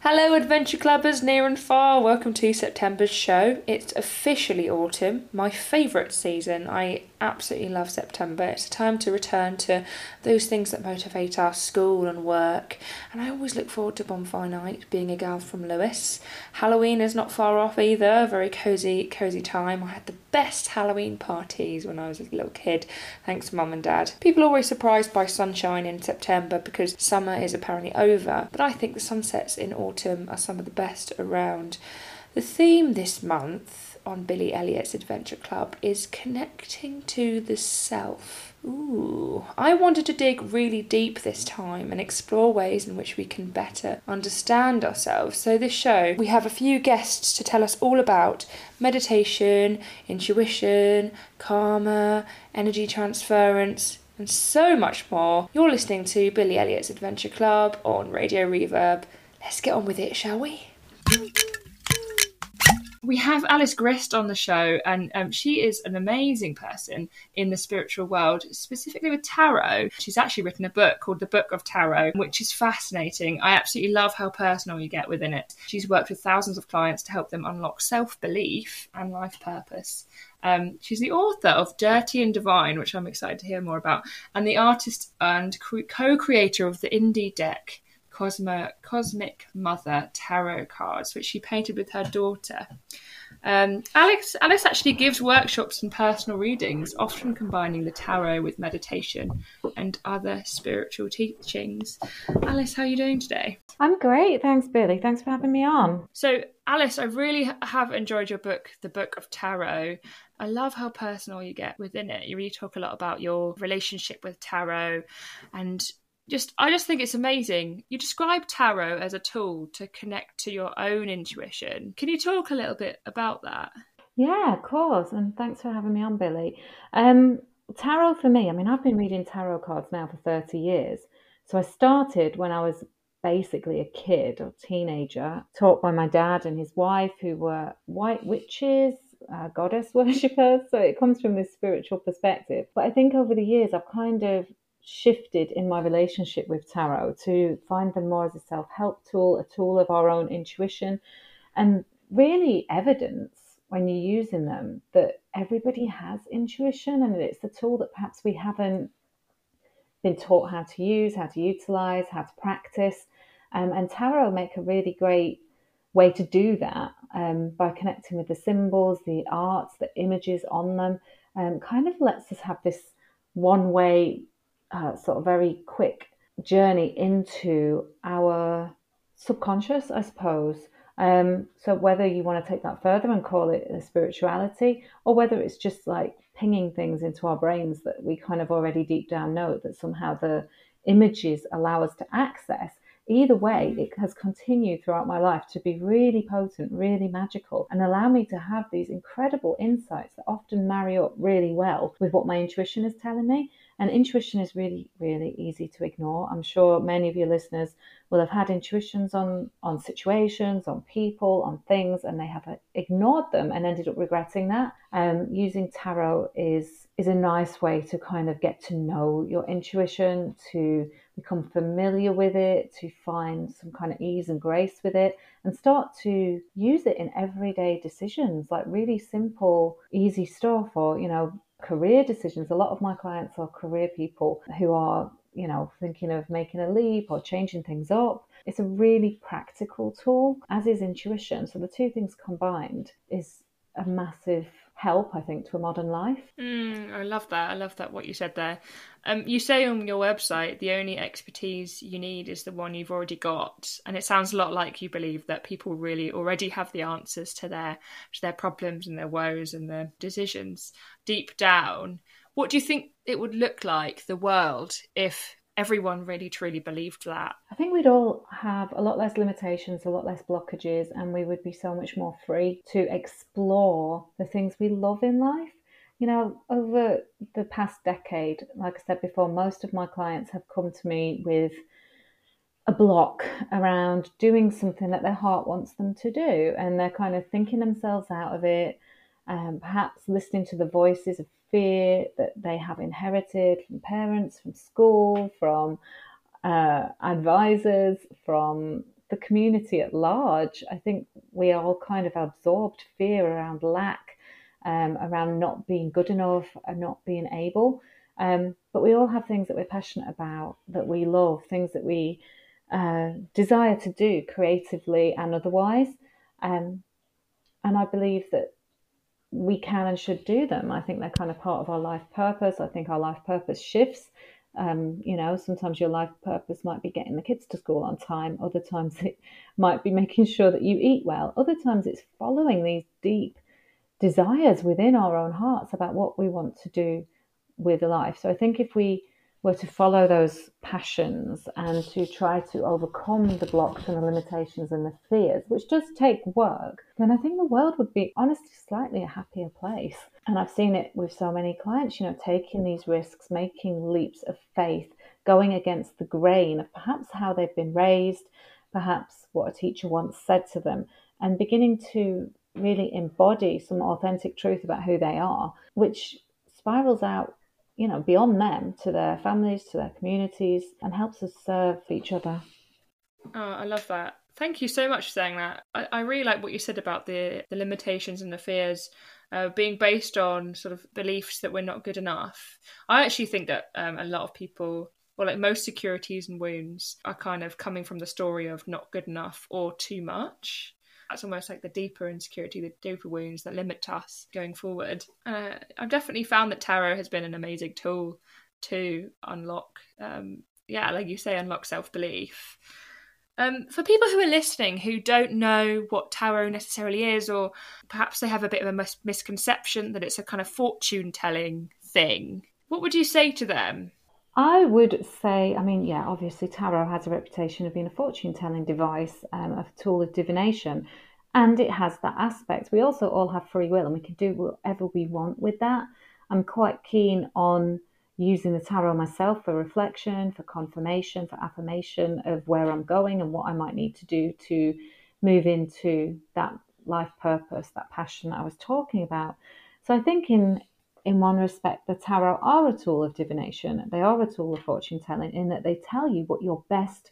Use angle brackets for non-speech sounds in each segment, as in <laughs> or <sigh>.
Hello, Adventure Clubbers near and far. Welcome to September's show. It's officially autumn, my favourite season. I absolutely love September. It's a time to return to those things that motivate us school and work. And I always look forward to Bonfire Night, being a gal from Lewes. Halloween is not far off either, very cosy, cosy time. I had the best Halloween parties when I was a little kid, thanks to mum and dad. People are always surprised by sunshine in September because summer is apparently over, but I think the sunsets in autumn are some of the best around. The theme this month on Billy Elliot's Adventure Club is connecting to the self. Ooh, I wanted to dig really deep this time and explore ways in which we can better understand ourselves. So, this show, we have a few guests to tell us all about meditation, intuition, karma, energy transference, and so much more. You're listening to Billy Elliot's Adventure Club on Radio Reverb. Let's get on with it, shall we? We have Alice Grist on the show, and um, she is an amazing person in the spiritual world, specifically with tarot. She's actually written a book called The Book of Tarot, which is fascinating. I absolutely love how personal you get within it. She's worked with thousands of clients to help them unlock self belief and life purpose. Um, she's the author of Dirty and Divine, which I'm excited to hear more about, and the artist and co creator of the indie deck Cosmo, Cosmic Mother tarot cards, which she painted with her daughter. Um, Alex, Alex actually gives workshops and personal readings, often combining the tarot with meditation and other spiritual teachings. Alice, how are you doing today? I'm great, thanks, Billy. Thanks for having me on. So, Alice, I really have enjoyed your book, The Book of Tarot. I love how personal you get within it. You really talk a lot about your relationship with tarot and just I just think it's amazing. You describe tarot as a tool to connect to your own intuition. Can you talk a little bit about that? Yeah, of course. And thanks for having me on, Billy. Um, tarot for me, I mean, I've been reading tarot cards now for 30 years. So I started when I was basically a kid or teenager, taught by my dad and his wife, who were white witches, uh, goddess <laughs> worshippers. So it comes from this spiritual perspective. But I think over the years, I've kind of shifted in my relationship with tarot to find them more as a self help tool, a tool of our own intuition, and really evidence when you're using them that everybody has intuition and it's the tool that perhaps we haven't been taught how to use, how to utilize, how to practice. Um, and tarot make a really great way to do that um, by connecting with the symbols, the arts, the images on them. Um, kind of lets us have this one way uh, sort of very quick journey into our subconscious, I suppose. Um, so whether you want to take that further and call it a spirituality, or whether it's just like pinging things into our brains that we kind of already deep down know that somehow the images allow us to access, Either way, it has continued throughout my life to be really potent, really magical, and allow me to have these incredible insights that often marry up really well with what my intuition is telling me. And intuition is really, really easy to ignore. I'm sure many of your listeners will have had intuitions on, on situations, on people, on things, and they have ignored them and ended up regretting that. Um, using tarot is is a nice way to kind of get to know your intuition, to become familiar with it, to find some kind of ease and grace with it, and start to use it in everyday decisions, like really simple, easy stuff, or, you know, career decisions. A lot of my clients are career people who are, you know, thinking of making a leap or changing things up. It's a really practical tool, as is intuition. So the two things combined is a massive help, I think, to a modern life. Mm, I love that. I love that what you said there. Um, you say on your website the only expertise you need is the one you've already got, and it sounds a lot like you believe that people really already have the answers to their to their problems and their woes and their decisions deep down. What do you think it would look like the world if everyone really truly believed that. I think we'd all have a lot less limitations, a lot less blockages, and we would be so much more free to explore the things we love in life. you know, over the past decade, like I said before, most of my clients have come to me with a block around doing something that their heart wants them to do, and they're kind of thinking themselves out of it, um, perhaps listening to the voices of fear that they have inherited from parents, from school, from uh, advisors, from the community at large. I think we all kind of absorbed fear around lack, um, around not being good enough and not being able. Um, but we all have things that we're passionate about, that we love, things that we uh, desire to do creatively and otherwise. Um, and I believe that we can and should do them. I think they're kind of part of our life purpose. I think our life purpose shifts. Um, you know, sometimes your life purpose might be getting the kids to school on time. Other times <laughs> it might be making sure that you eat well. Other times it's following these deep desires within our own hearts about what we want to do with life. So I think if we were to follow those passions and to try to overcome the blocks and the limitations and the fears, which does take work, then I think the world would be honestly slightly a happier place. And I've seen it with so many clients, you know, taking these risks, making leaps of faith, going against the grain of perhaps how they've been raised, perhaps what a teacher once said to them, and beginning to really embody some authentic truth about who they are, which spirals out you know, beyond them to their families, to their communities, and helps us serve each other. Oh, I love that. Thank you so much for saying that. I, I really like what you said about the, the limitations and the fears uh, being based on sort of beliefs that we're not good enough. I actually think that um, a lot of people, well, like most securities and wounds, are kind of coming from the story of not good enough or too much that's almost like the deeper insecurity, the deeper wounds that limit us going forward. Uh, I've definitely found that tarot has been an amazing tool to unlock, um, yeah, like you say, unlock self belief. Um, for people who are listening who don't know what tarot necessarily is, or perhaps they have a bit of a mis- misconception that it's a kind of fortune telling thing, what would you say to them? I would say, I mean, yeah, obviously tarot has a reputation of being a fortune telling device, um, a tool of divination, and it has that aspect. We also all have free will and we can do whatever we want with that. I'm quite keen on using the tarot myself for reflection, for confirmation, for affirmation of where I'm going and what I might need to do to move into that life purpose, that passion that I was talking about. So I think in in one respect, the tarot are a tool of divination. They are a tool of fortune telling in that they tell you what your best,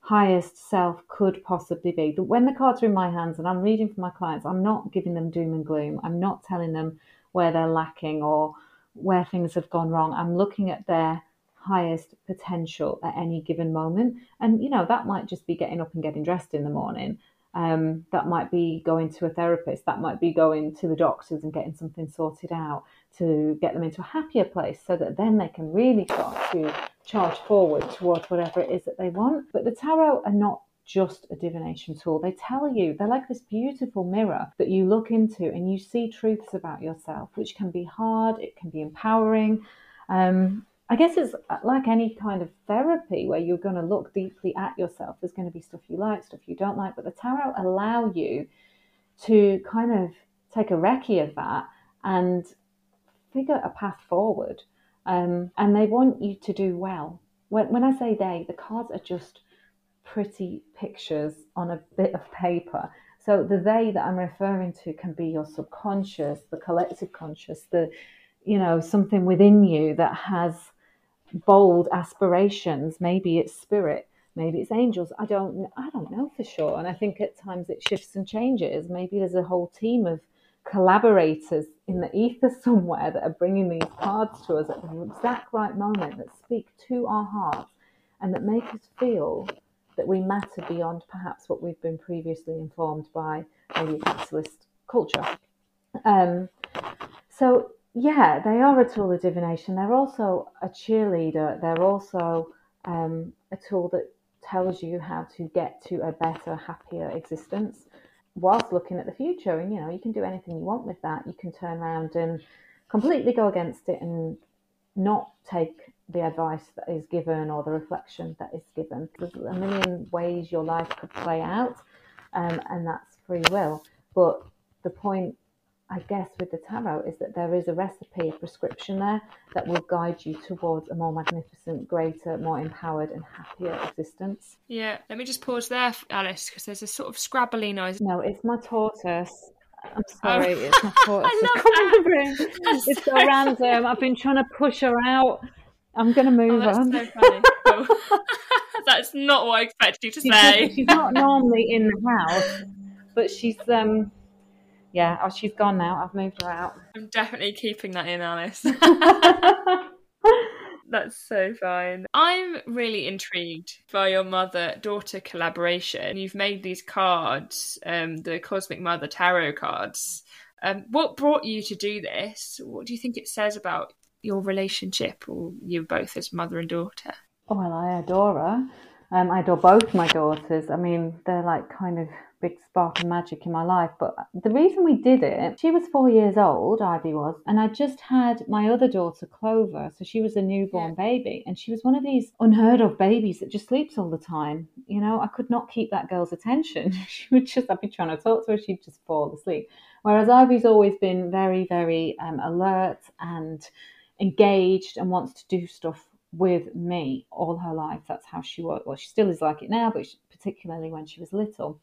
highest self could possibly be. When the cards are in my hands and I'm reading for my clients, I'm not giving them doom and gloom. I'm not telling them where they're lacking or where things have gone wrong. I'm looking at their highest potential at any given moment. And, you know, that might just be getting up and getting dressed in the morning. Um, that might be going to a therapist. That might be going to the doctors and getting something sorted out to get them into a happier place so that then they can really start to charge forward towards whatever it is that they want. But the tarot are not just a divination tool. They tell you, they're like this beautiful mirror that you look into and you see truths about yourself, which can be hard, it can be empowering. Um, I guess it's like any kind of therapy where you're going to look deeply at yourself. There's going to be stuff you like, stuff you don't like, but the tarot allow you to kind of take a recce of that and figure a path forward. Um, and they want you to do well. When, when I say they, the cards are just pretty pictures on a bit of paper. So the they that I'm referring to can be your subconscious, the collective conscious, the you know something within you that has bold aspirations. Maybe it's spirit, maybe it's angels. I don't I don't know for sure. And I think at times it shifts and changes. Maybe there's a whole team of collaborators in the ether <laughs> somewhere that are bringing these cards to us at the exact right moment that speak to our hearts and that make us feel that we matter beyond perhaps what we've been previously informed by maybe capitalist culture. Um, so yeah, they are a tool of divination. They're also a cheerleader. They're also um, a tool that tells you how to get to a better, happier existence whilst looking at the future. And you know, you can do anything you want with that. You can turn around and completely go against it and not take the advice that is given or the reflection that is given. There's a million ways your life could play out, um, and that's free will. But the point I guess, with the tarot is that there is a recipe, a prescription there that will guide you towards a more magnificent, greater, more empowered, and happier existence. Yeah, let me just pause there, Alice, because there's a sort of scrabbly noise. No, it's my tortoise. I'm sorry, it's my tortoise. <laughs> I love It's come in that. the room. It's so so random. I've been trying to push her out. I'm going to Oh, move that's on. so funny. Cool. <laughs> that's not what I expected you to she's, say. she's not normally in the house, but she's um, yeah. Oh, she's gone now. I've moved her out. I'm definitely keeping that in, Alice. <laughs> <laughs> That's so fine. I'm really intrigued by your mother daughter collaboration. You've made these cards, um, the Cosmic Mother Tarot cards. Um, what brought you to do this? What do you think it says about your relationship, or you both as mother and daughter? Oh, well, I adore her. Um, I adore both my daughters. I mean, they're like kind of big spark of magic in my life. But the reason we did it, she was four years old, Ivy was, and I just had my other daughter, Clover. So she was a newborn baby, and she was one of these unheard of babies that just sleeps all the time. You know, I could not keep that girl's attention. <laughs> she would just, I'd be trying to talk to her, she'd just fall asleep. Whereas Ivy's always been very, very um, alert and engaged and wants to do stuff with me all her life. That's how she was. Well, she still is like it now, but she, particularly when she was little.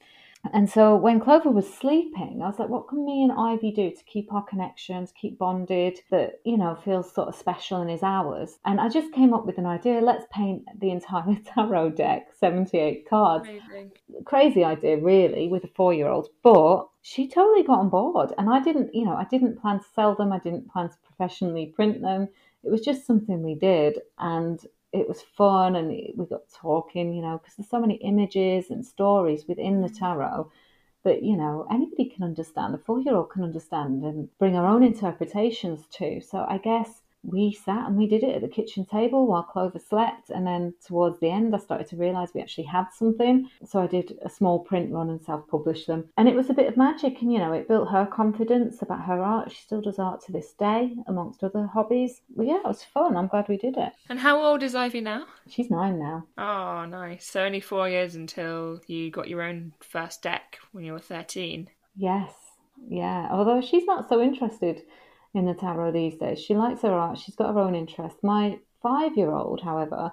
And so when Clover was sleeping, I was like, what can me and Ivy do to keep our connection, to keep bonded, that, you know, feels sort of special and is ours? And I just came up with an idea. Let's paint the entire <laughs> tarot deck, 78 cards. Amazing. crazy idea really with a four year old but she totally got on board. And i didn't you know i didn't plan to sell them. I didn't plan to professionally print them. It was just something we did. And it was fun and we got talking you know because there's so many images and stories within the mm. tarot that you know anybody can understand a four year old can understand and bring our own interpretations to so i guess we sat and we did it at the kitchen table while Clover slept. And then towards the end, I started to realize we actually had something. So I did a small print run and self published them. And it was a bit of magic. And, you know, it built her confidence about her art. She still does art to this day, amongst other hobbies. But yeah, it was fun. I'm glad we did it. And how old is Ivy now? She's nine now. Oh, nice. So only four years until you got your own first deck when you were 13. Yes. Yeah. Although she's not so interested in the tarot these days. She likes her art. She's got her own interest. My five year old, however,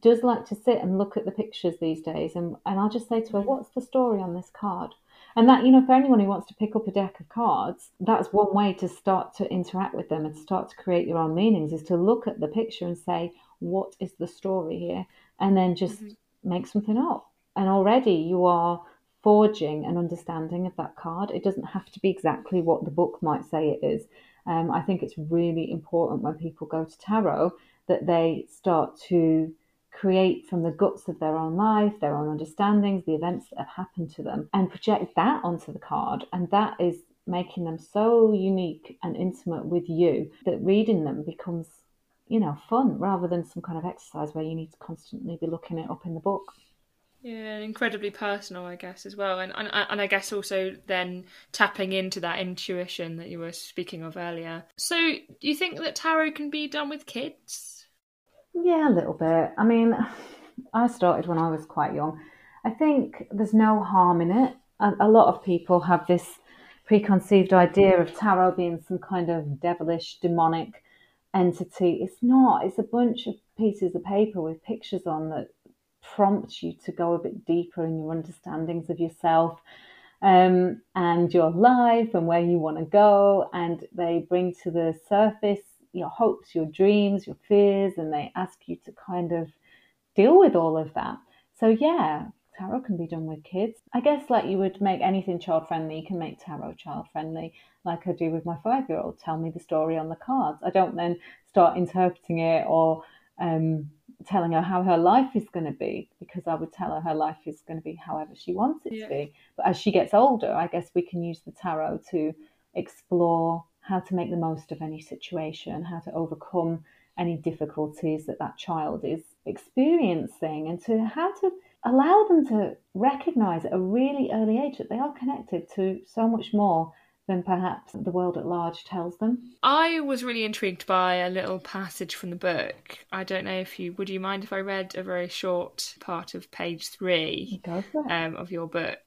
does like to sit and look at the pictures these days. And, and I'll just say to her, What's the story on this card? And that, you know, for anyone who wants to pick up a deck of cards, that's one way to start to interact with them and start to create your own meanings is to look at the picture and say, What is the story here? And then just mm-hmm. make something up. And already you are forging an understanding of that card. It doesn't have to be exactly what the book might say it is. Um, I think it's really important when people go to tarot that they start to create from the guts of their own life, their own understandings, the events that have happened to them, and project that onto the card. And that is making them so unique and intimate with you that reading them becomes, you know, fun rather than some kind of exercise where you need to constantly be looking it up in the book. Yeah, incredibly personal, I guess, as well, and, and and I guess also then tapping into that intuition that you were speaking of earlier. So, do you think that tarot can be done with kids? Yeah, a little bit. I mean, <sighs> I started when I was quite young. I think there's no harm in it. A, a lot of people have this preconceived idea of tarot being some kind of devilish, demonic entity. It's not. It's a bunch of pieces of paper with pictures on that prompt you to go a bit deeper in your understandings of yourself um, and your life and where you want to go. And they bring to the surface your hopes, your dreams, your fears, and they ask you to kind of deal with all of that. So, yeah, tarot can be done with kids. I guess, like you would make anything child friendly, you can make tarot child friendly, like I do with my five year old. Tell me the story on the cards. I don't then start interpreting it or um, telling her how her life is going to be because I would tell her her life is going to be however she wants it Yeah. to be. But as she gets older, I guess we can use the tarot to explore how to make the most of any situation, how to overcome any difficulties that that child is experiencing, and to how to allow them to recognize at a really early age that they are connected to so much more than perhaps the world at large tells them. I was really intrigued by a little passage from the book. I don't know if you would you mind if I read a very short part of page three Go for it. um, of your book.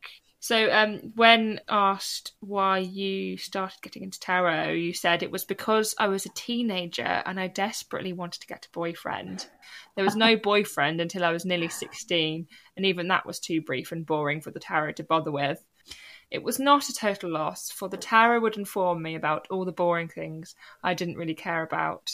So, um, when asked why you started getting into tarot, you said it was because I was a teenager and I desperately wanted to get a boyfriend. There was no <laughs> boyfriend until I was nearly 16, and even that was too brief and boring for the tarot to bother with. It was not a total loss, for the tarot would inform me about all the boring things I didn't really care about,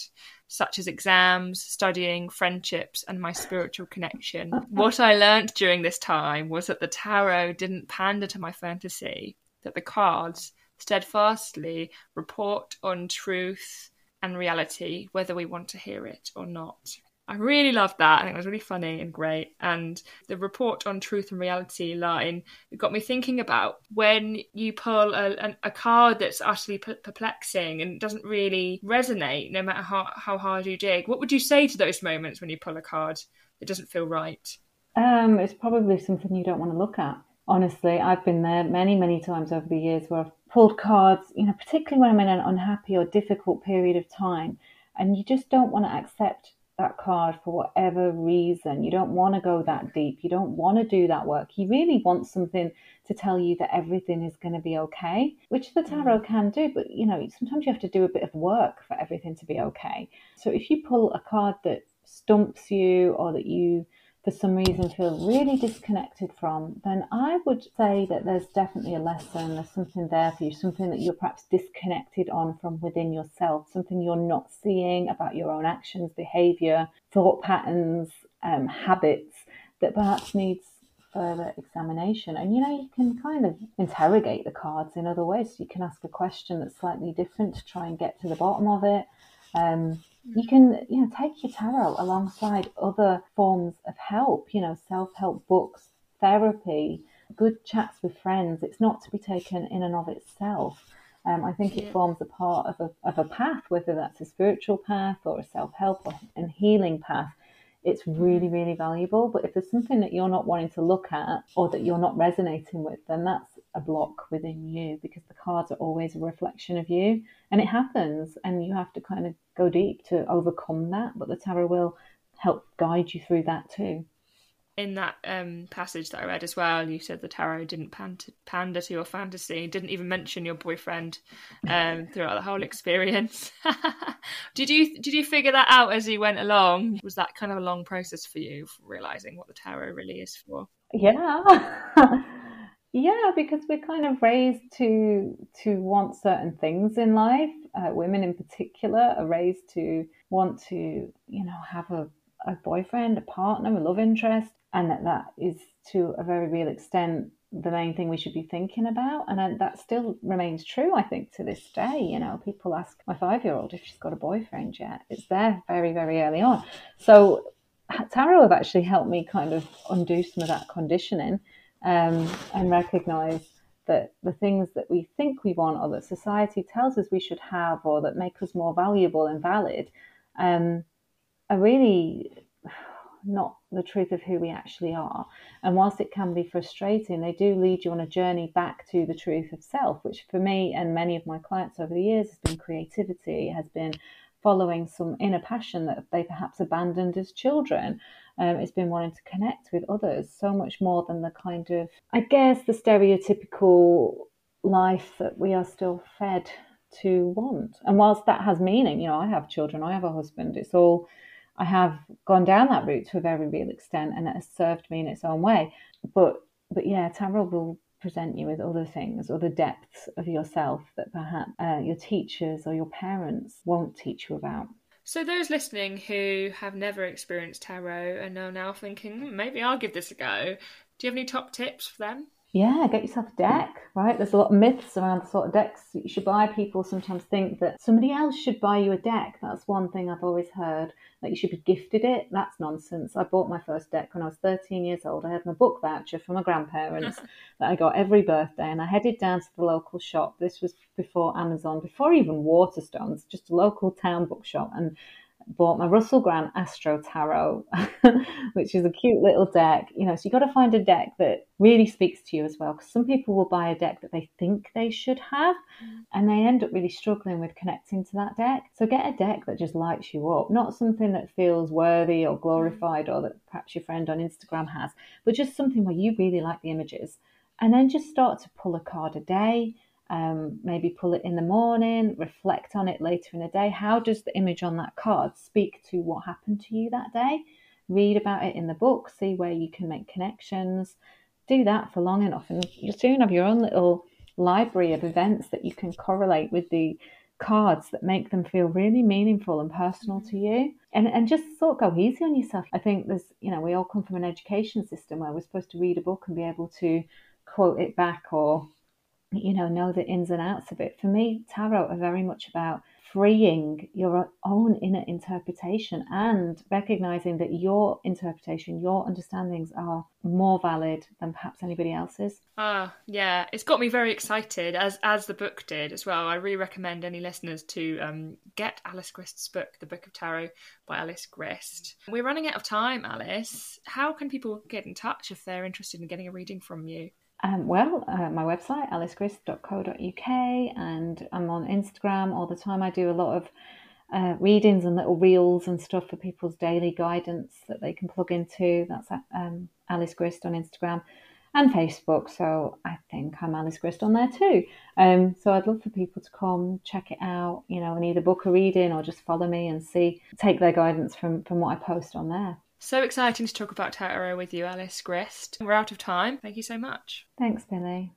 such as exams, studying, friendships, and my spiritual connection. <laughs> What I learnt during this time was that the tarot didn't pander to my fantasy, that the cards steadfastly report on truth and reality, whether we want to hear it or not. I really loved that. I think it was really funny and great. And the report on truth and reality line got me thinking about when you pull a, a, a card that's utterly perplexing and doesn't really resonate, no matter how, how hard you dig. What would you say to those moments when you pull a card that doesn't feel right? Um, it's probably something you don't want to look at. Honestly, I've been there many, many times over the years where I've pulled cards, you know, particularly when I'm in an unhappy or difficult period of time, and you just don't want to accept that card for whatever reason. You don't want to go that deep. You don't want to do that work. You really want something to tell you that everything is going to be okay, which the mm. tarot can do. But you know, sometimes you have to do a bit of work for everything to be okay. So if you pull a card that stumps you or that you for some reason feel really disconnected from, then I would say that there's definitely a lesson, there's something there for you, something that you're perhaps disconnected on from within yourself, something you're not seeing about your own actions, behavior, thought patterns, um, habits that perhaps needs further examination. And you know, you can kind of interrogate the cards in other ways. You can ask a question that's slightly different to try and get to the bottom of it. Um, you can you know take your tarot alongside other forms of help you know self-help books therapy good chats with friends it's not to be taken in and of itself um, I think it forms a part of a, of a path, whether that's a spiritual path or a self help or a healing path. It's really, really valuable. But if there's something that you're not wanting to look at or that you're not resonating with, then that's a block within you because the cards are always a reflection of you and it happens and you have to kind of go deep to overcome that but the tarot will help guide you through that too in that um, passage that I read as well, you said the tarot didn't pander, pander to your fantasy, didn't even mention your boyfriend um, throughout the whole experience. <laughs> did you did you figure that out as you went along? Was that kind of a long process for you, for realizing what the tarot really is for? Yeah. <laughs> Yeah, because we're kind of raised to to want certain things in life. Uh, women in particular are raised to want to, you know, have a, a boyfriend, a partner, a love interest, and that that is to a very real extent the main thing we should be thinking about. And that still remains true, I think, to this day. You know, people ask my five year old if she's got a boyfriend yet. It's there very, very early on. So tarot have actually helped me kind of undo some of that conditioning um, and recognize that the things that we think we want or that society tells us we should have or that make us more valuable and valid um, are really not the truth of who we actually are. And whilst it can be frustrating, they do lead you on a journey back to the truth of self, which for me and many of my clients over the years has been creativity, has been following some inner passion that they perhaps abandoned as children um, it's been wanting to connect with others so much more than the kind of, I guess, the stereotypical life that we are still fed to want. And whilst that has meaning, you know, I have children, I have a husband, it's all, I have gone down that route to a very real extent and it has served me in its own way. But, but yeah, tarot will present you with other things, or the depths of yourself that perhaps uh, your teachers or your parents won't teach you about. So, those listening who have never experienced tarot and are now thinking, hmm, maybe I'll give this a go, do you have any top tips for them? Yeah, get yourself a deck, right? There's a lot of myths around the sort of decks that you should buy. People sometimes think that somebody else should buy you a deck. That's one thing I've always heard, that you should be gifted it. That's nonsense. I bought my first deck when I was 13 years old. I had my book voucher from my grandparents <laughs> that I got every birthday, and I headed down to the local shop. This was before Amazon, before even Waterstones, just a local town bookshop. And bought my Russell Grant Astro Tarot, <laughs> which is a cute little deck. You know, so you got to find a deck that really speaks to you as well. Because some people will buy a deck that they think they should have, mm. and they end up really struggling with connecting to that deck. So get a deck that just lights you up, not something that feels worthy or glorified, or that perhaps your friend on Instagram has, but just something where you really like the images. and then just start to pull a card a day. Um, maybe pull it in the morning, reflect on it later in the day. How does the image on that card speak to what happened to you that day? Read about it in the book, see where you can make connections. Do that for long enough, and you'll soon have your own little library of events that you can correlate with the cards that make them feel really meaningful and personal to you and and just sort of go easy on yourself i think there's you know we all come from an education system where we're supposed to read a book and be able to quote it back or you know know the ins and outs of it for me tarot are very much about freeing your own inner interpretation and recognizing that your interpretation, your understandings are more valid than perhaps anybody else's. Ah, yeah, it's got me very excited, as as the book did as well. I really recommend any listeners to um, get Alice Grist's book, The Book of Tarot by Alice Grist. We're running out of time, Alice. How can people get in touch if they're interested in getting a reading from you? Um, well, uh, my website, alicegrist.co.uk, and I'm on Instagram all the time. I do a lot of uh, readings and little reels and stuff for people's daily guidance that they can plug into. That's um, Alice Grist on Instagram and Facebook. So I think I'm Alice Grist on there too. Um, so I'd love for people to come check it out, you know, and either book a reading or just follow me and see, take their guidance from from what I post on there. So exciting to talk about tarot with you, Alice Grist. We're out of time. Thank you so much. Thanks, Billy.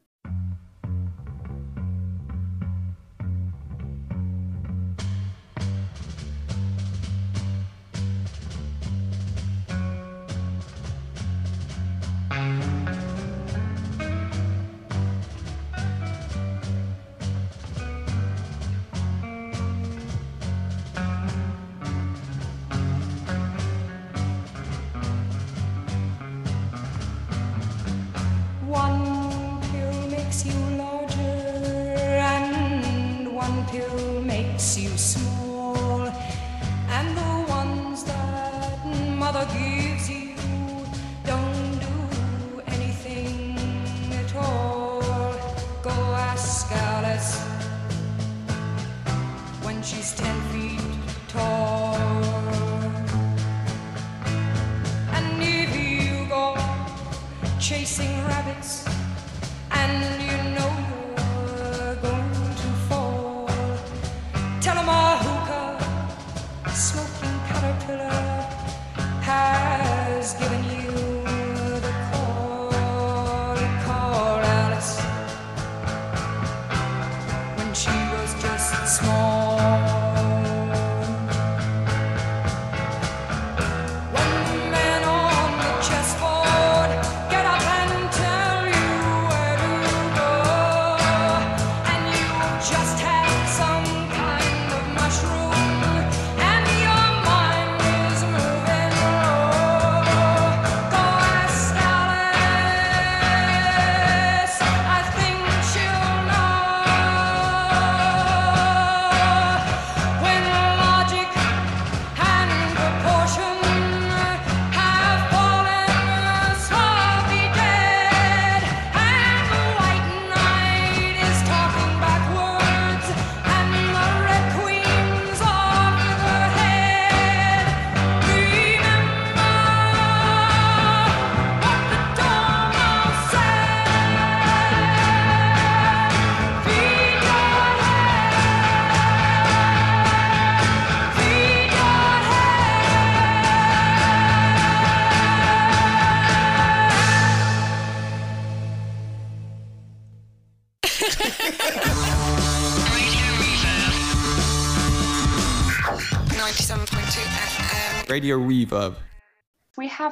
Radio Reverb.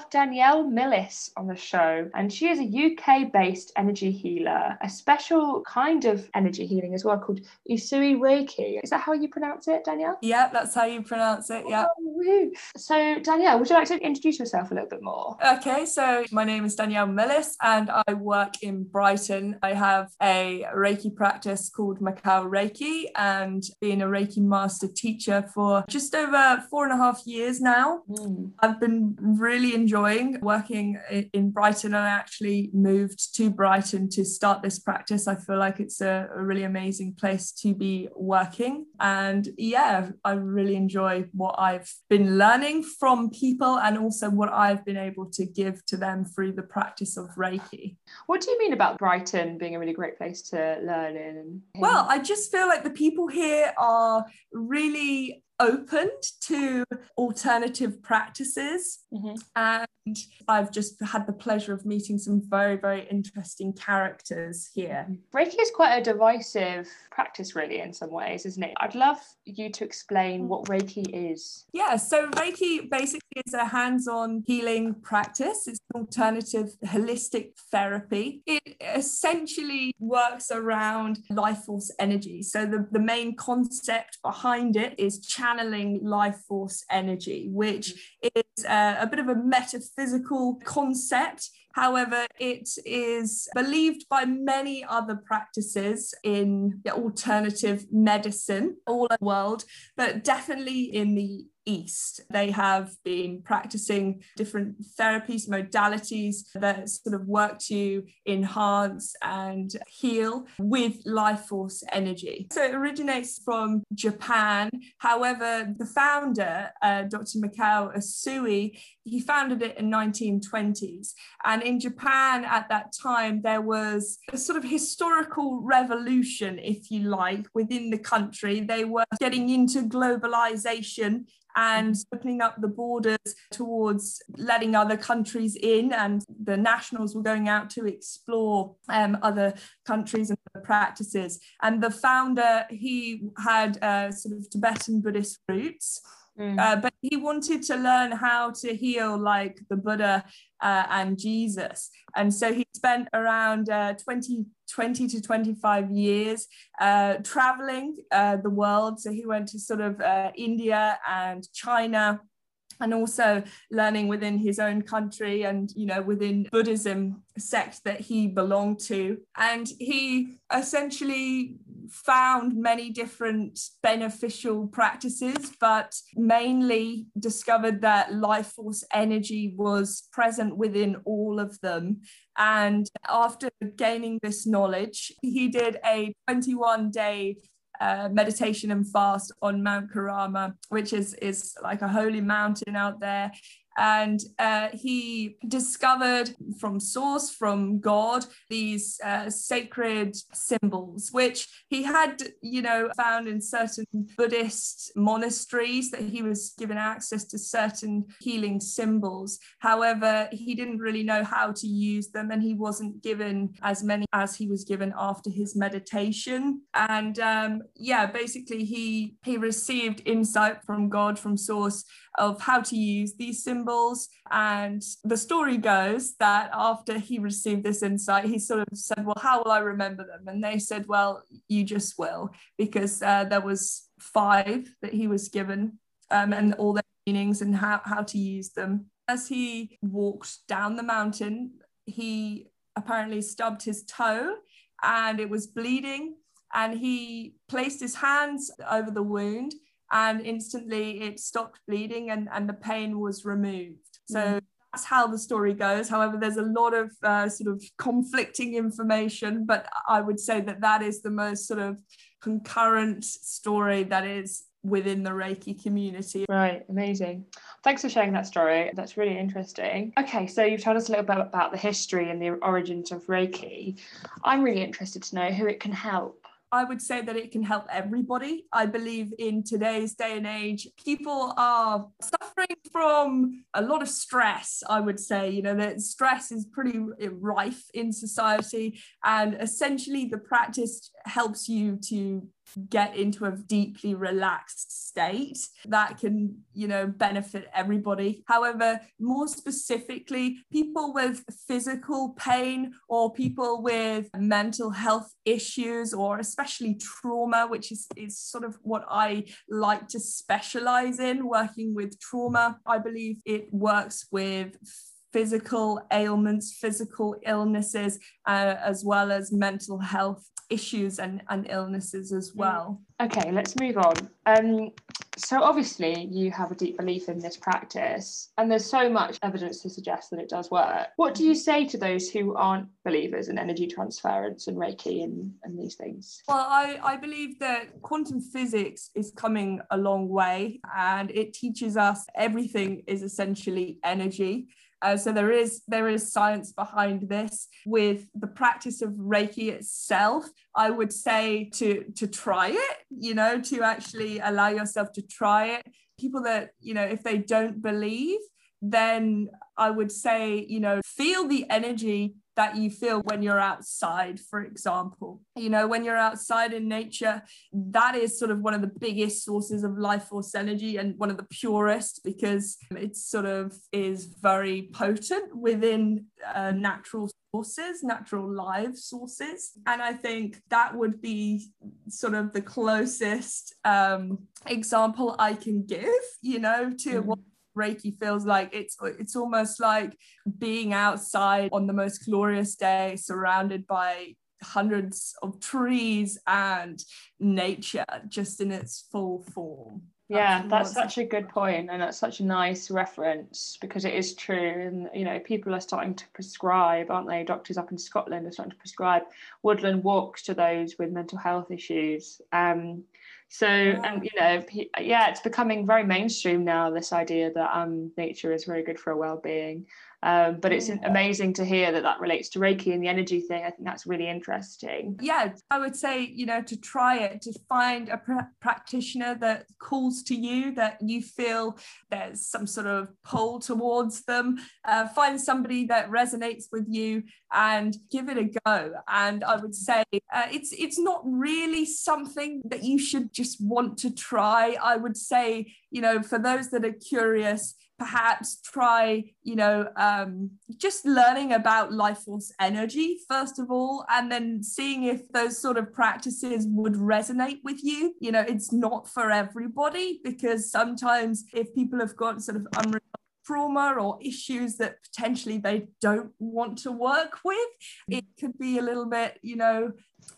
Have Danielle Millis on the show, and she is a UK based energy healer, a special kind of energy healing as well called Usui Reiki. Is that how you pronounce it, Danielle? Yeah, that's how you pronounce it. Yeah. Oh. So, Danielle, would you like to introduce yourself a little bit more? Okay, so my name is Danielle Millis and I work in Brighton. I have a Reiki practice called Macau Reiki and being a Reiki master teacher for just over four and a half years now. Hmm. I've been really really enjoying working in Brighton. I actually moved to Brighton to start this practice. I feel like it's a, a really amazing place to be working. And yeah, I really enjoy what I've been learning from people and also what I've been able to give to them through the practice of Reiki. What do you mean about Brighton being a really great place to learn in? Well, I just feel like the people here are really open to alternative practices. Mhm. And I've just had the pleasure of meeting some very, very interesting characters here. Reiki is quite a divisive practice, really, in some ways, isn't it? I'd love you to explain what Reiki is. Yeah, so Reiki basically is a hands on healing practice. It's an alternative holistic therapy. It essentially works around life force energy. So, the, the main concept behind it is channeling life force energy, which is uh, a bit of a metaphysical concept. However, it is believed by many other practices in alternative medicine all over the world, but definitely in the East. They have been practicing different therapies, modalities that sort of work to enhance and heal with life force energy. So it originates from Japan. However, the founder, uh, Dr. Mikao Usui, he founded it in 1920s. And in Japan at that time, there was a sort of historical revolution, if you like, within the country. They were getting into globalization and opening up the borders towards letting other countries in and the nationals were going out to explore um, other countries and other practices and the founder he had uh, sort of tibetan buddhist roots Mm. uh, but he wanted to learn how to heal like the Buddha uh, and Jesus. And so he spent around uh, 20, 20 to 25 years uh, traveling uh, the world. So he went to sort of uh, India and China and also learning within his own country and you know within buddhism sect that he belonged to. And he essentially found many different beneficial practices but mainly discovered that life force energy was present within all of them. And after gaining this knowledge he did a 21 day uh, meditation and fast on Mount Kurama, which is is like a holy mountain out there. And uh, he discovered from source, from God, these uh, sacred symbols, which he had, you know, found in certain Buddhist monasteries that he was given access to certain healing symbols. However, he didn't really know how to use them, and he wasn't given as many as he was given after his meditation. And um, yeah, basically, he he received insight from God, from source, of how to use these symbols. And the story goes that after he received this insight, he sort of said, Well, how will I remember them? And they said, Well, you just will, because uh, there was five that he was given um, and all their meanings and how, how to use them. As he walked down the mountain, he apparently stubbed his toe and it was bleeding. And he placed his hands over the wound and instantly it stopped bleeding and, and the pain was removed. So Mm. that's how the story goes. However, there's a lot of uh, sort of conflicting information, but I would say that that is the most sort of concurrent story that is within the Reiki community. Right, amazing. Thanks for sharing that story. That's really interesting. Okay, so you've told us a little bit about the history and the origins of Reiki. I'm really interested to know who it can help. I would say that it can help everybody. I believe in today's day and age, people are suffering from a lot of stress. I would say, you know, that stress is pretty eh, rife in society, and essentially the practice helps you to get into a deeply relaxed state that can you know benefit everybody. However more specifically people with physical pain or people with mental health issues or especially trauma which is is sort of what i like to specialize in working with trauma i believe it works with physical ailments, physical illnesses, uh, as well as mental health issues and, and illnesses as well. Okay, let's move on. Um, So obviously you have a deep belief in this practice and there's so much evidence to suggest that it does work. What do you say to those who aren't believers in energy transference and Reiki and, and these things? Well, I, I believe that quantum physics is coming a long way and it teaches us everything is essentially energy. Uh, so there is there is science behind this. With the practice of Reiki itself, I would say to to try it. You know, to actually allow yourself to try it. People that you know, if they don't believe, then I would say you know, feel the energy that you feel when you're outside, for example. You know, when you're outside in nature, that is sort of one of the biggest sources of life force energy and one of the purest because it sort of is very potent within uh, natural sources, natural live sources. And I think that would be sort of the closest um, example I can give, you know, to mm-hmm. what Reiki feels like it's it's almost like being outside on the most glorious day, surrounded by hundreds of trees and nature just in its full form. Yeah, that's such a good point, and that's such a nice reference because it is true. And you know, people are starting to prescribe, aren't they? Doctors up in Scotland are starting to prescribe woodland walks to those with mental health issues. Um, so, and you know, yeah, it's becoming very mainstream now. This idea that um, nature is very good for our well-being, um, but it's amazing to hear that that relates to Reiki and the energy thing. I think that's really interesting. Yeah, I would say, you know, to try it, to find a pr- practitioner that calls to you, that you feel there's some sort of pull towards them. Uh, find somebody that resonates with you and give it a go. And I would say uh, it's it's not really something that you should just want to try. I would say, you know, for those that are curious perhaps try you know um, just learning about life force energy first of all and then seeing if those sort of practices would resonate with you. You know it's not for everybody because sometimes if people have got sort of unresolved trauma or issues that potentially they don't want to work with it could be a little bit you know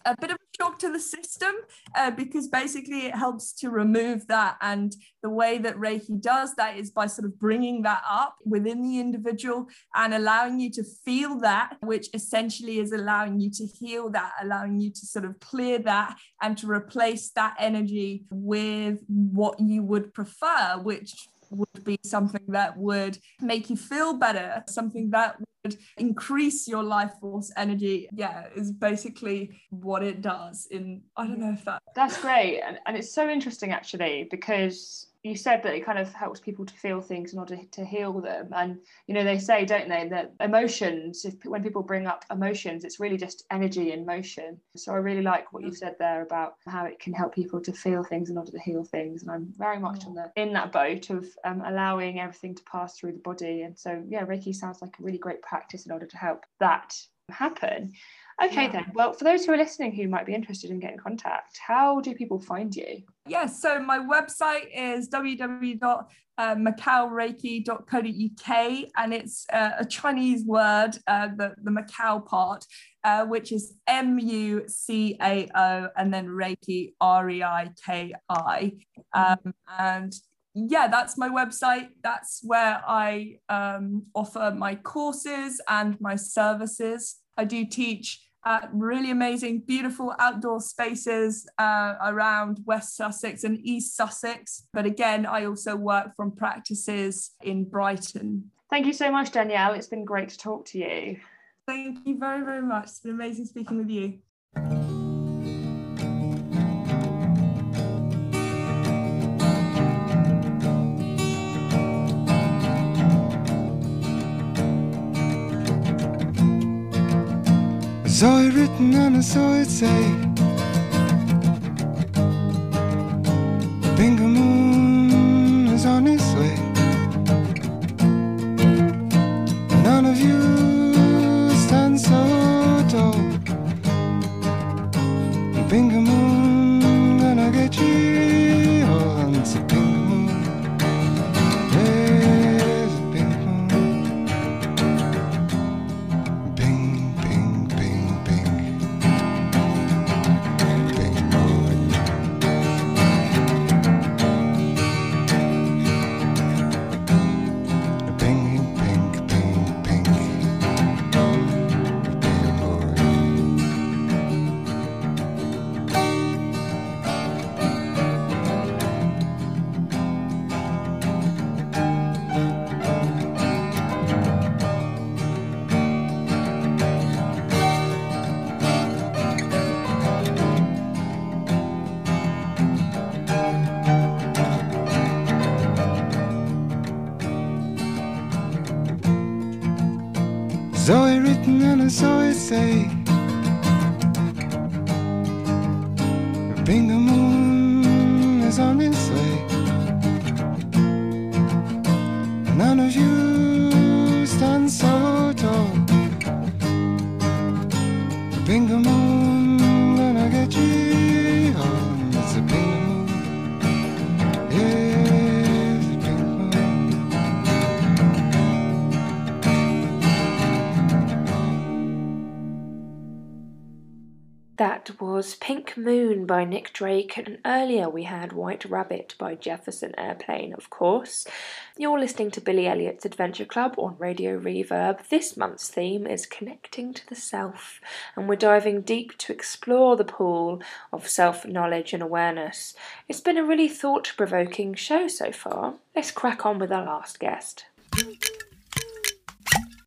a bit of a shock to the system uh, because basically it helps to remove that. And the way that Reiki does that is by sort of bringing that up within the individual and allowing you to feel that, which essentially is allowing you to heal that, allowing you to sort of clear that and to replace that energy with what you would prefer, which would be something that would make you feel better, something that would increase your life force energy. Yeah is basically what it does in i don't know if that that's great. And, and it's so interesting actually because you said that it kind of helps people to feel things in order to heal them. And you know they say don't they that emotions if when people bring up emotions it's really just energy in motion. So i really like what you said there about how it can help people to feel things in order to heal things. And i'm very much on the in that boat of um, allowing everything to pass through the body. And so yeah reiki sounds like a really great practice in order to help that happen Okay, yeah. then. Well, for those who are listening who might be interested in getting in contact, how do people find you? Yes, so my website is www.mucaoreiki.co.uk and it's uh, a Chinese word, uh, the, the Mucao part, uh, which is M U C A O and then Reiki, R E I K I. Um, and yeah, that's my website. That's where I um, offer my courses and my services. I do teach at really amazing, beautiful outdoor spaces uh, around West Sussex and East Sussex. But again, I also work from practices in Brighton. Thank you so much, Danielle. It's been great to talk to you. Thank you very, very much. It's been amazing speaking with you. Saw it written and I saw it say Bingo That was Pink Moon by Nick Drake, and earlier we had White Rabbit by Jefferson Airplane, of course. You're listening to Billie Eliot's Adventure Club on Radio Reverb. This month's theme is Connecting to the Self, and we're diving deep to explore the pool of self knowledge and awareness. It's been a really thought provoking show so far. Let's crack on with our last guest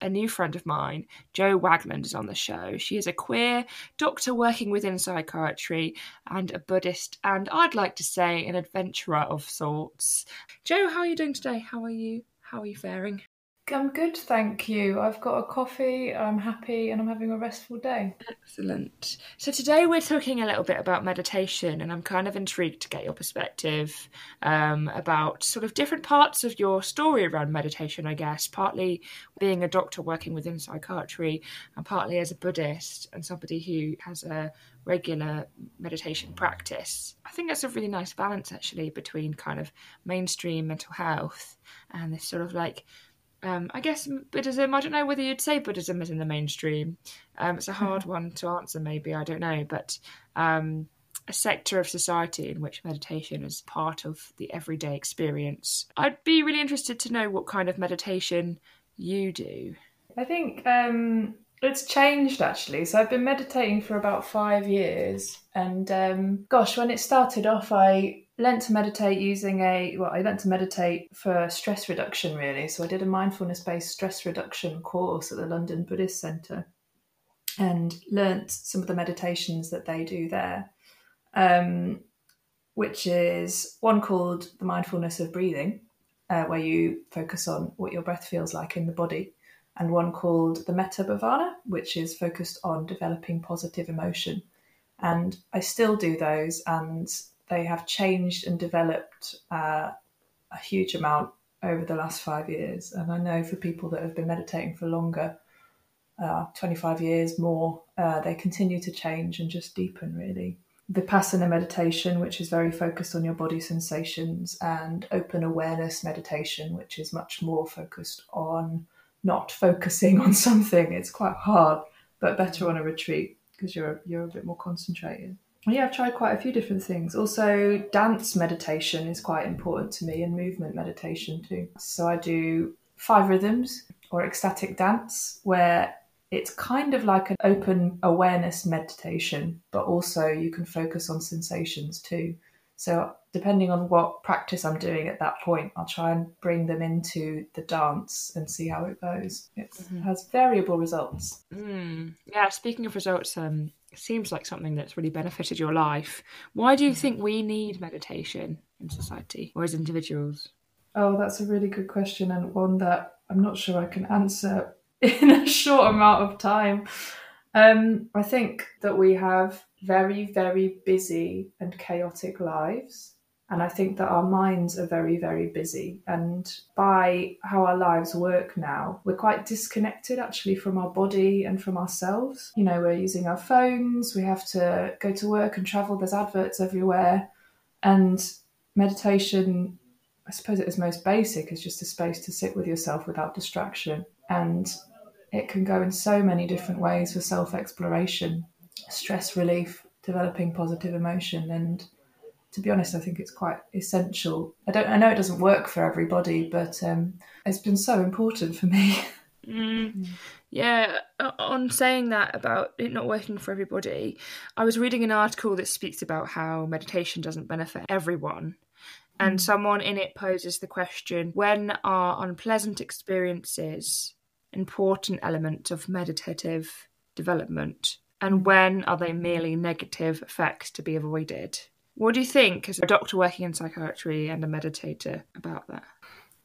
a new friend of mine, Jo Wagland, is on the show. She is a queer doctor working within psychiatry and a Buddhist, and I'd like to say an adventurer of sorts. Jo, how are you doing today? How are you? How are you faring? I'm good, thank you. I've got a coffee, I'm happy, and I'm having a restful day. Excellent. So today we're talking a little bit about meditation, and I'm kind of intrigued to get your perspective um, about sort of different parts of your story around meditation. I guess partly being a doctor working within psychiatry, and partly as a Buddhist and somebody who has a regular meditation practice. I think that's a really nice balance actually between kind of mainstream mental health and this sort of like um, I guess Buddhism, I don't know whether you'd say Buddhism is in the mainstream. Um, it's a hard one to answer, maybe, I don't know, but um, a sector of society in which meditation is part of the everyday experience. I'd be really interested to know what kind of meditation you do. I think um, it's changed actually. So I've been meditating for about five years, and um, gosh, when it started off, I learnt to meditate using a well, I learnt to meditate for stress reduction really. So I did a mindfulness based stress reduction course at the London Buddhist Centre, and learnt some of the meditations that they do there. Um, which is one called the mindfulness of breathing, uh, where you focus on what your breath feels like in the body, and one called the Metta Bhavana, which is focused on developing positive emotion. And I still do those, and they have changed and developed uh, a huge amount over the last five years. And I know for people that have been meditating for longer, uh, 25 years more, uh, they continue to change and just deepen really. Vipassana meditation, which is very focused on your body sensations, and open awareness meditation, which is much more focused on not focusing on <laughs> something. It's quite hard, but better on a retreat because you're you're a bit more concentrated. Yeah, I've tried quite a few different things. Also, dance meditation is quite important to me, and movement meditation too. So I do five rhythms or ecstatic dance, where it's kind of like an open awareness meditation, but also you can focus on sensations too. So, depending on what practice I'm doing at that point, I'll try and bring them into the dance and see how it goes. It has variable results. Mm. Yeah, speaking of results, um, seems like something that's really benefited your life. Why do you think we need meditation in society or as individuals? Oh, that's a really good question, and one that I'm not sure I can answer <laughs> in a short amount of time. Um, I think that we have very, very busy and chaotic lives. And I think that our minds are very, very busy. And by how our lives work now, we're quite disconnected actually from our body and from ourselves. You know, we're using our phones, we have to go to work and travel, there's adverts everywhere. And meditation, I suppose at its most basic, is just a space to sit with yourself without distraction. And it can go in so many different ways for self exploration, stress relief, developing positive emotion. And to be honest, I think it's quite essential. I don't, I know it doesn't work for everybody, but um, it's been so important for me. Mm. <laughs> Yeah, on saying that about it not working for everybody, I was reading an article that speaks about how meditation doesn't benefit everyone. And someone in it poses the question when are unpleasant experiences important element of meditative development? And when are they merely negative effects to be avoided? What do you think, as a doctor working in psychiatry and a meditator, about that?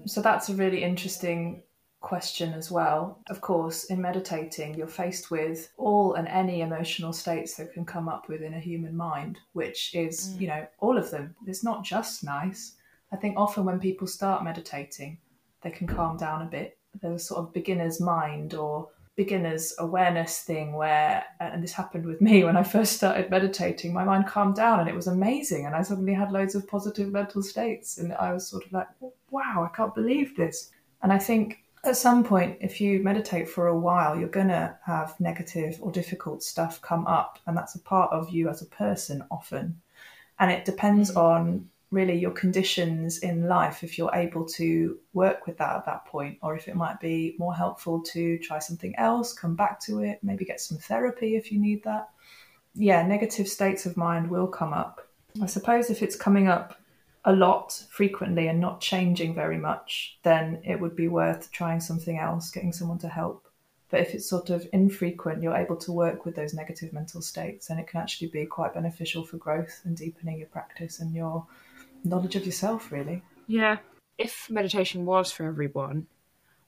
so that's a really interesting question as well. Of course, in meditating, you're faced with all and any emotional states that can come up within a human mind, which is, Mm. you know, all of them. It's not just nice. I think often when people start meditating, they can calm down a bit. There's a sort of beginner's mind or beginner's awareness thing where, uh, and this happened with me when I first started meditating, my mind calmed down and it was amazing. And I suddenly had loads of positive mental states. And I was sort of like, wow, I can't believe this. And I think at some point, if you meditate for a while, you're going to have negative or difficult stuff come up. And that's a part of you as a person often. And it depends mm. on really your conditions in life if you're able to work with that at that point, or if it might be more helpful to try something else, come back to it, maybe get some therapy if you need that. Yeah, negative states of mind will come up. I suppose if it's coming up a lot frequently and not changing very much, then it would be worth trying something else, getting someone to help. But if it's sort of infrequent, you're able to work with those negative mental states, and it can actually be quite beneficial for growth and deepening your practice and your knowledge of yourself, really. Yeah. If meditation was for everyone,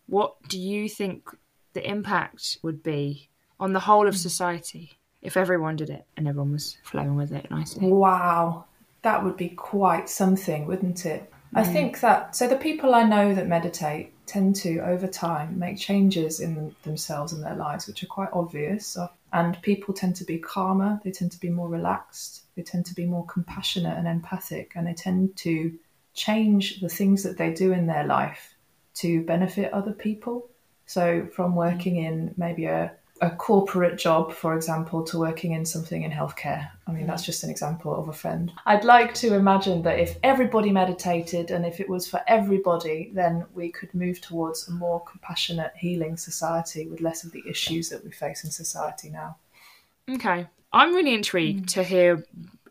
what do you think the impact would be on the whole of hmm. society if everyone did it and everyone was flowing with it nicely? Wow, that would be quite something, wouldn't it? I hmm. think that so the people I know that meditate tend to, over time, make changes in themselves and their lives, which are quite obvious. And people tend to be calmer, they tend to be more relaxed, they tend to be more compassionate and empathic, and they tend to change the things that they do in their life to benefit other people. So, from working in maybe a, a corporate job, for example, to working in something in healthcare. I mean, that's just an example of a friend. I'd like to imagine that if everybody meditated and if it was for everybody, then we could move towards a more compassionate, healing society with less of the issues that we face in society now. Okay. I'm really intrigued mm. to hear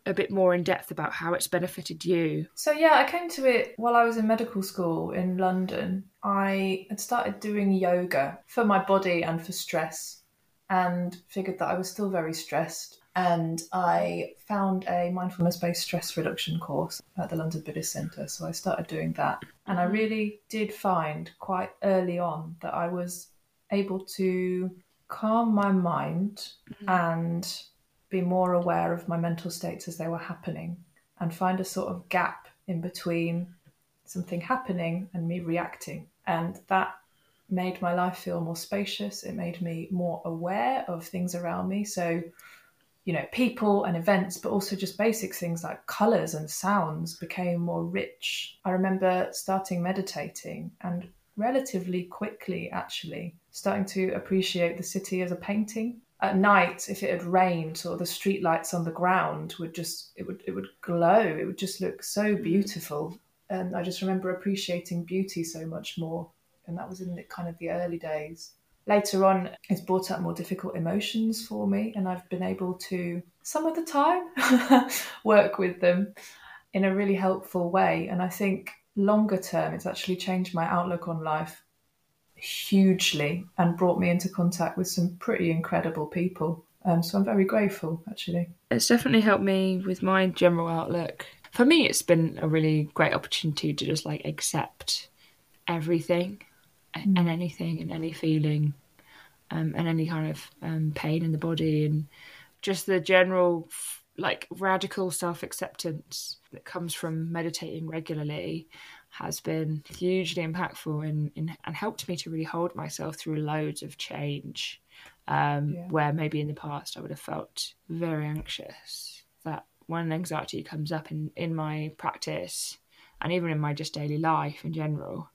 a bit more in depth about how it's benefited you. So yeah, I came to it while I was in medical school in London. I had started doing yoga for my body and for stress and figured that I was still very stressed and I found a mindfulness-based stress reduction course at the London Buddhist Centre. So I started doing that and I mm-hmm. really did find quite early on that I was able to calm my mind mm-hmm. and be more aware of my mental states as they were happening and find a sort of gap in between something happening and me reacting. And that made my life feel more spacious. It made me more aware of things around me. So, you know, people and events, but also just basic things like colors and sounds became more rich. I remember starting meditating and relatively quickly, actually, starting to appreciate the city as a painting at night if it had rained or the street lights on the ground would just it would it would glow it would just look so mm. beautiful and i just remember appreciating beauty so much more and that was in the kind of the early days later on it's brought up more difficult emotions for me and i've been able to some of the time <laughs> work with them in a really helpful way and i think longer term it's actually changed my outlook on life hugely and brought me into contact with some pretty incredible people. Um, so I'm very grateful, actually. It's definitely helped me with my general outlook. For me, it's been a really great opportunity to just like accept everything a- and anything and any feeling um, and any kind of um, pain in the body and just the general like radical self acceptance that comes from meditating regularly has been hugely impactful in, in and helped me to really hold myself through loads of change um, Yeah. where maybe in the past I would have felt very anxious. That when anxiety comes up in, in my practice and even in my just daily life in general,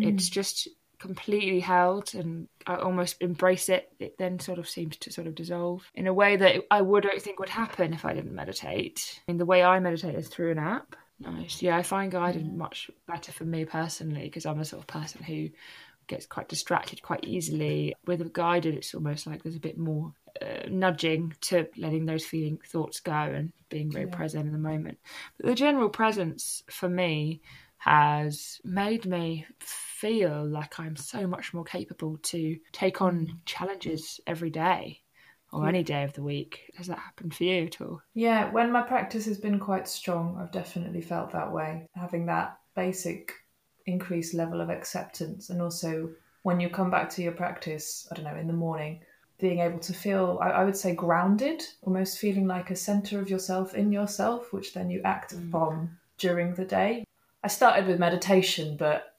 it's just completely held and I almost embrace it. It then sort of seems to sort of dissolve in a way that I wouldn't think would happen if I didn't meditate. I mean, the way I meditate is through an app. Nice. Yeah, I find guided much better for me personally because I'm a sort of person who gets quite distracted quite easily. With a guided, it's almost like there's a bit more uh, nudging to letting those feeling thoughts go and being very present in the moment. But the general presence for me has made me feel like I'm so much more capable to take on challenges every day or any day of the week. Has that happened for you at all? Yeah, when my practice has been quite strong, I've definitely felt that way. Having that basic increased level of acceptance and also when you come back to your practice, I don't know, in the morning, being able to feel, I, I would say, grounded, almost feeling like a center of yourself in yourself, which then you act mm. from during the day. I started with meditation, but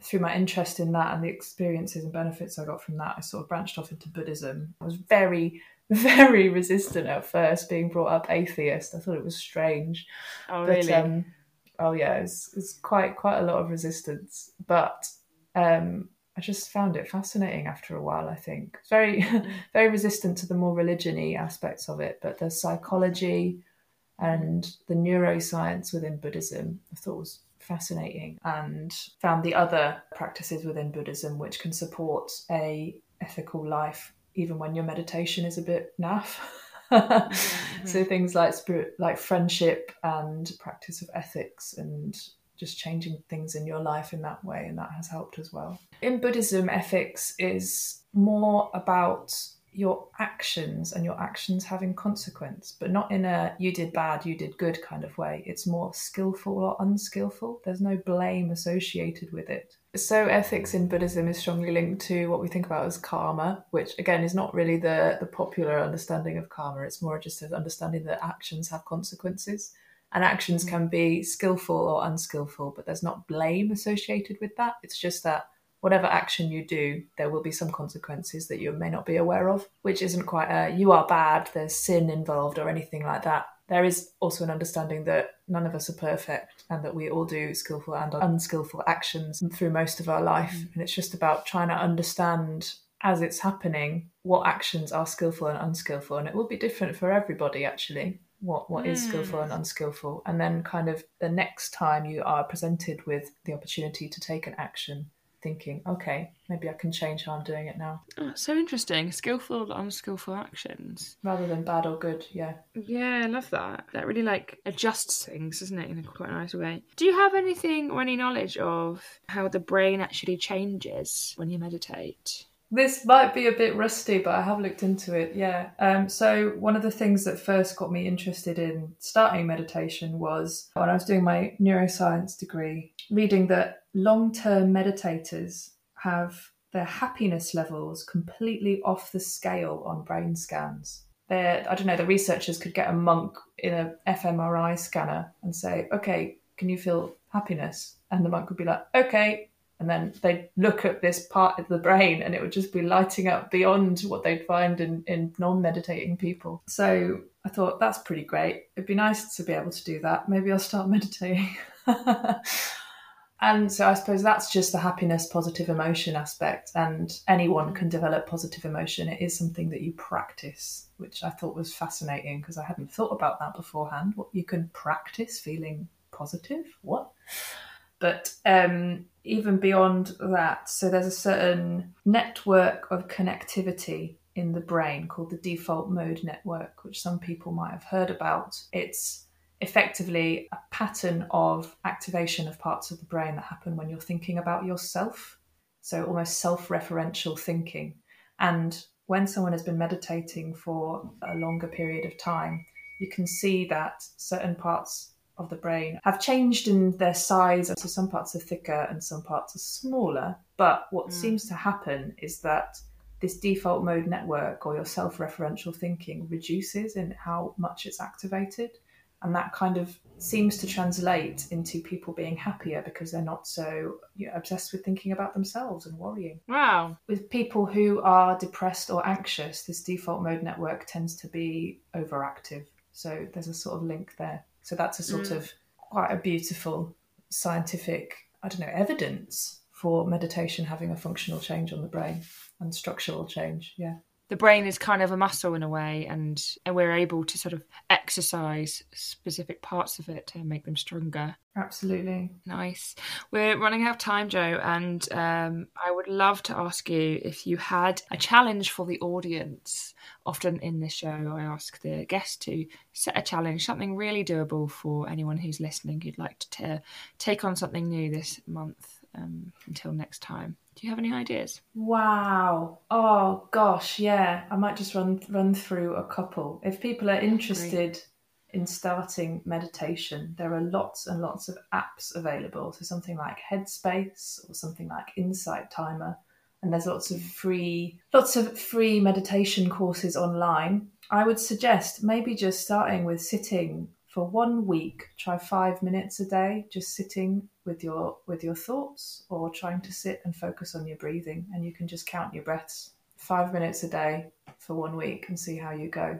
through my interest in that and the experiences and benefits I got from that, I sort of branched off into Buddhism. I was very, <laughs> very resistant at first, being brought up atheist. I thought it was strange. Oh, But, really? um, oh yeah, it's it's quite quite a lot of resistance, but um, I just found it fascinating after a while. I think It's very <laughs> very resistant to the more religiony aspects of it, but the psychology and the neuroscience within Buddhism, I thought was fascinating, and found the other practices within Buddhism which can support a ethical life even when your meditation is a bit naff. <laughs> So mhm. things like spirit, like friendship and practice of ethics and just changing things in your life in that way, and that has helped as well. In Buddhism, ethics is more about your actions and your actions having consequence, but not in a you did bad, you did good kind of way. It's more skillful or unskillful. There's no blame associated with it. So ethics in Buddhism is strongly linked to what we think about as karma, which again is not really the, the popular understanding of karma. It's more just an understanding that actions have consequences. And actions mm. can be skillful or unskillful, but there's not blame associated with that. It's just that whatever action you do, there will be some consequences that you may not be aware of, which isn't quite a you are bad, there's sin involved or anything like that. There is also an understanding that none of us are perfect and that we all do skillful and unskillful actions through most of our life. Mm. And it's just about trying to understand as it's happening what actions are skillful and unskillful. And it will be different for everybody actually. What what is skillful and mm. unskillful, and then kind of the next time you are presented with the opportunity to take an action, thinking, okay, maybe I can change how I'm doing it now, Oh, so interesting. Skillful, or unskillful actions. rather than bad or good. Yeah. Yeah, I love that. That really like adjusts things, doesn't it, in a quite nice way. Do you have anything or any knowledge of how the brain actually changes when you meditate? This might be a bit rusty, but I have looked into it. Yeah. Um, so one of the things that first got me interested in starting meditation was when I was doing my neuroscience degree, reading that long-term meditators have their happiness levels completely off the scale on brain scans. They're, I don't know, the researchers could get a monk in a fMRI scanner and say, okay, can you feel happiness? And the monk would be like, okay, and then they'd look at this part of the brain and it would just be lighting up beyond what they'd find in, in non-meditating people. So i thought that's pretty great. It'd be nice to be able to do that. Maybe i'll start <laughs> meditating and so i suppose that's just the happiness positive emotion aspect and anyone can develop positive emotion. It is something that you practice which i thought was fascinating because i hadn't thought about that beforehand. What you can practice feeling positive? What? But um, even beyond that, so there's a certain network of connectivity in the brain called the default mode network, which some people might have heard about. It's effectively a pattern of activation of parts of the brain that happen when you're thinking about yourself. So almost self referential thinking. And when someone has been meditating for a longer period of time, you can see that certain parts of the brain have changed in their size. So some parts are thicker and some parts are smaller. But what mm. seems to happen is that this default mode network or your self referential thinking reduces in how much it's activated. And that kind of seems to translate into people being happier because they're not so you know, obsessed with thinking about themselves and worrying Wow. with people who are depressed or anxious, this default mode network tends to be overactive. So there's a sort of link there. So that's a sort mm. of quite a beautiful scientific, I don't know, evidence for meditation having a functional change on the brain and structural change. Yeah. The brain is kind of a muscle in a way, and, and we're able to sort of exercise specific parts of it to make them stronger. Absolutely. Nice. We're running out of time, Jo, and um, I would love to ask you if you had a challenge for the audience. Often in this show, I ask the guest to set a challenge, something really doable for anyone who's listening who'd like to ta- take on something new this month um, until next time. Do you have any ideas? Wow. Oh gosh, yeah. I might just run run through a couple. If people are interested in starting meditation, there are lots and lots of apps available. So something like Headspace or something like Insight Timer and there's lots of free lots of free meditation courses online. I would suggest maybe just starting with sitting for one week. Try five minutes a day, just sitting with your with your thoughts, or trying to sit and focus on your breathing, and you can just count your breaths. Five minutes a day for one week and see how you go.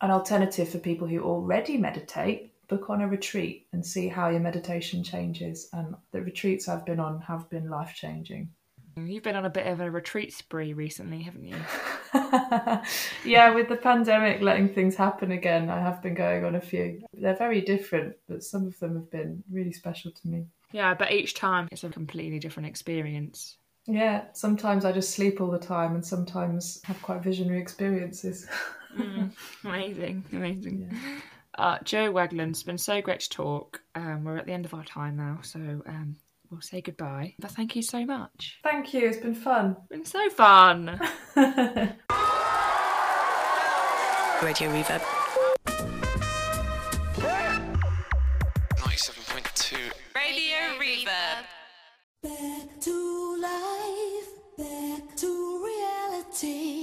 An alternative for people who already meditate, book on a retreat and see how your meditation changes. And the retreats I've been on have been life changing. You've been on a bit of a retreat spree recently, haven't you? <laughs> <laughs> yeah, with the pandemic letting things happen again, I have been going on a few. They're very different, but some of them have been really special to me. Yeah, but each time it's a completely different experience. Yeah, sometimes I just sleep all the time, and sometimes have quite visionary experiences. <laughs> Mm, amazing, amazing. Uh, Jo Wagland, it's been so great to talk. Um, we're at the end of our time now, so um, we'll say goodbye. But thank you so much. Thank you, it's been fun. It's been so fun. <laughs> Radio Reverb. 97.2 Radio Reverb. Back to life, back to reality,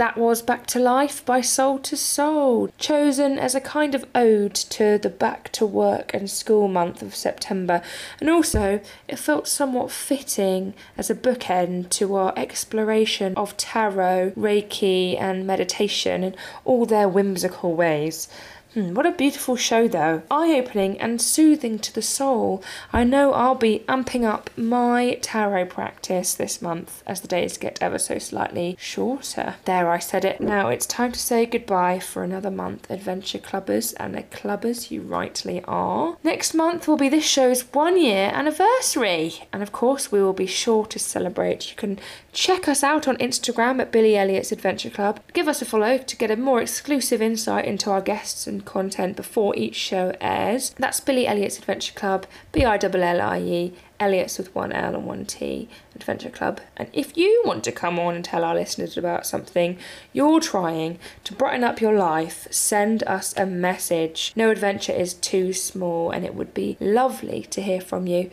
That was Back to Life by Soul II Soul, chosen as a kind of ode to the back to work and school month of September. And also, it felt somewhat fitting as a bookend to our exploration of tarot, Reiki, and meditation in all their whimsical ways. Hmm, what a beautiful show, though. Eye opening and soothing to the soul. I know I'll be amping up my tarot practice this month as the days get ever so slightly shorter. There, I said it. Now it's time to say goodbye for another month, adventure clubbers, and the clubbers you rightly are. Next month will be this show's one year anniversary, and of course, we will be sure to celebrate. You can check us out on Instagram at Billie Eliot's Adventure Club. Give us a follow to get a more exclusive insight into our guests and content before each show airs. That's Billie Eliot's Adventure Club, B I L L I E, Eliot's with one L and one T, Adventure Club. And if you want to come on and tell our listeners about something you're trying to brighten up your life, send us a message. No adventure is too small, and it would be lovely to hear from you.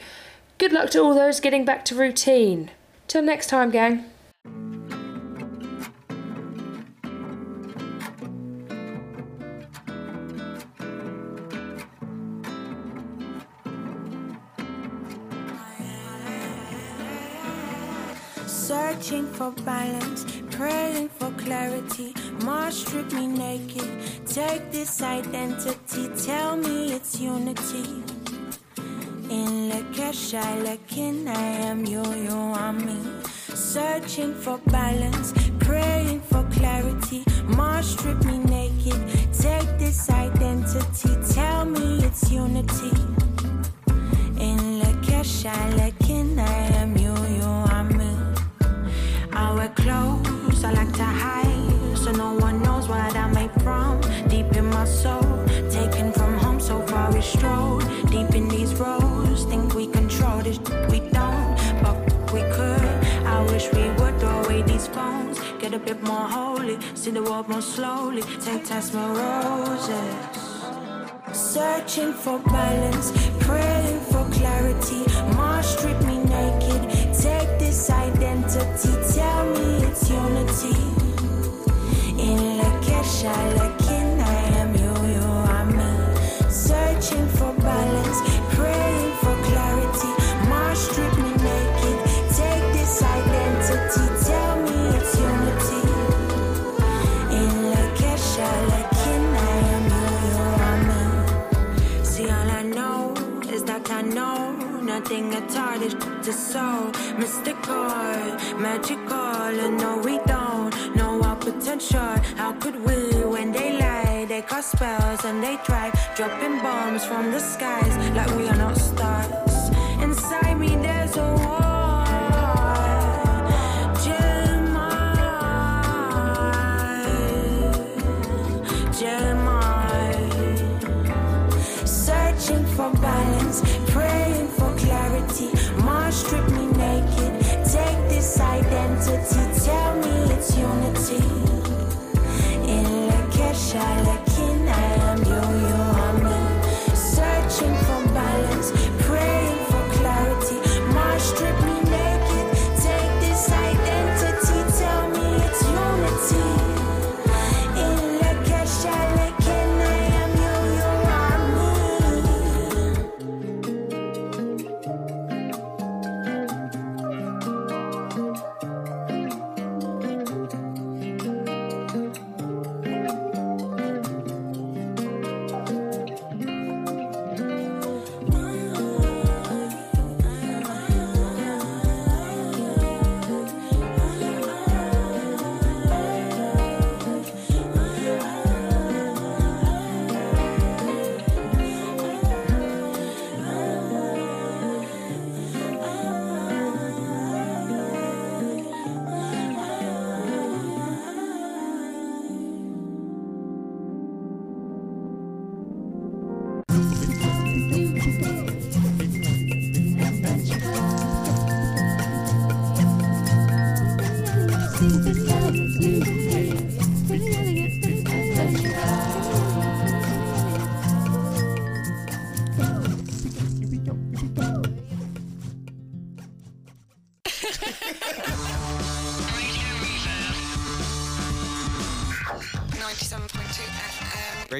Good luck to all those getting back to routine. Till next time, gang. Searching for balance, praying for clarity. Mars strip me naked. Take this identity, tell me it's unity. In Lakesha, Lakin, I am you, you are me. Searching for balance, praying for clarity. Mars strip me naked. Take this identity, tell me it's unity. In Lakesha, Lakin, I bit more holy, see the world more slowly. Take test my roses. Searching for balance, praying for clarity. Mars strip me naked. Take this identity, tell me it's unity. In Lakesha, Lakin, I is to so mystical, magical, and no, we don't know our potential. How could we when they lie? They cast spells and they try dropping bombs from the skies like we are not stars. Inside me, there's a war.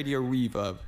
Radio Reverb.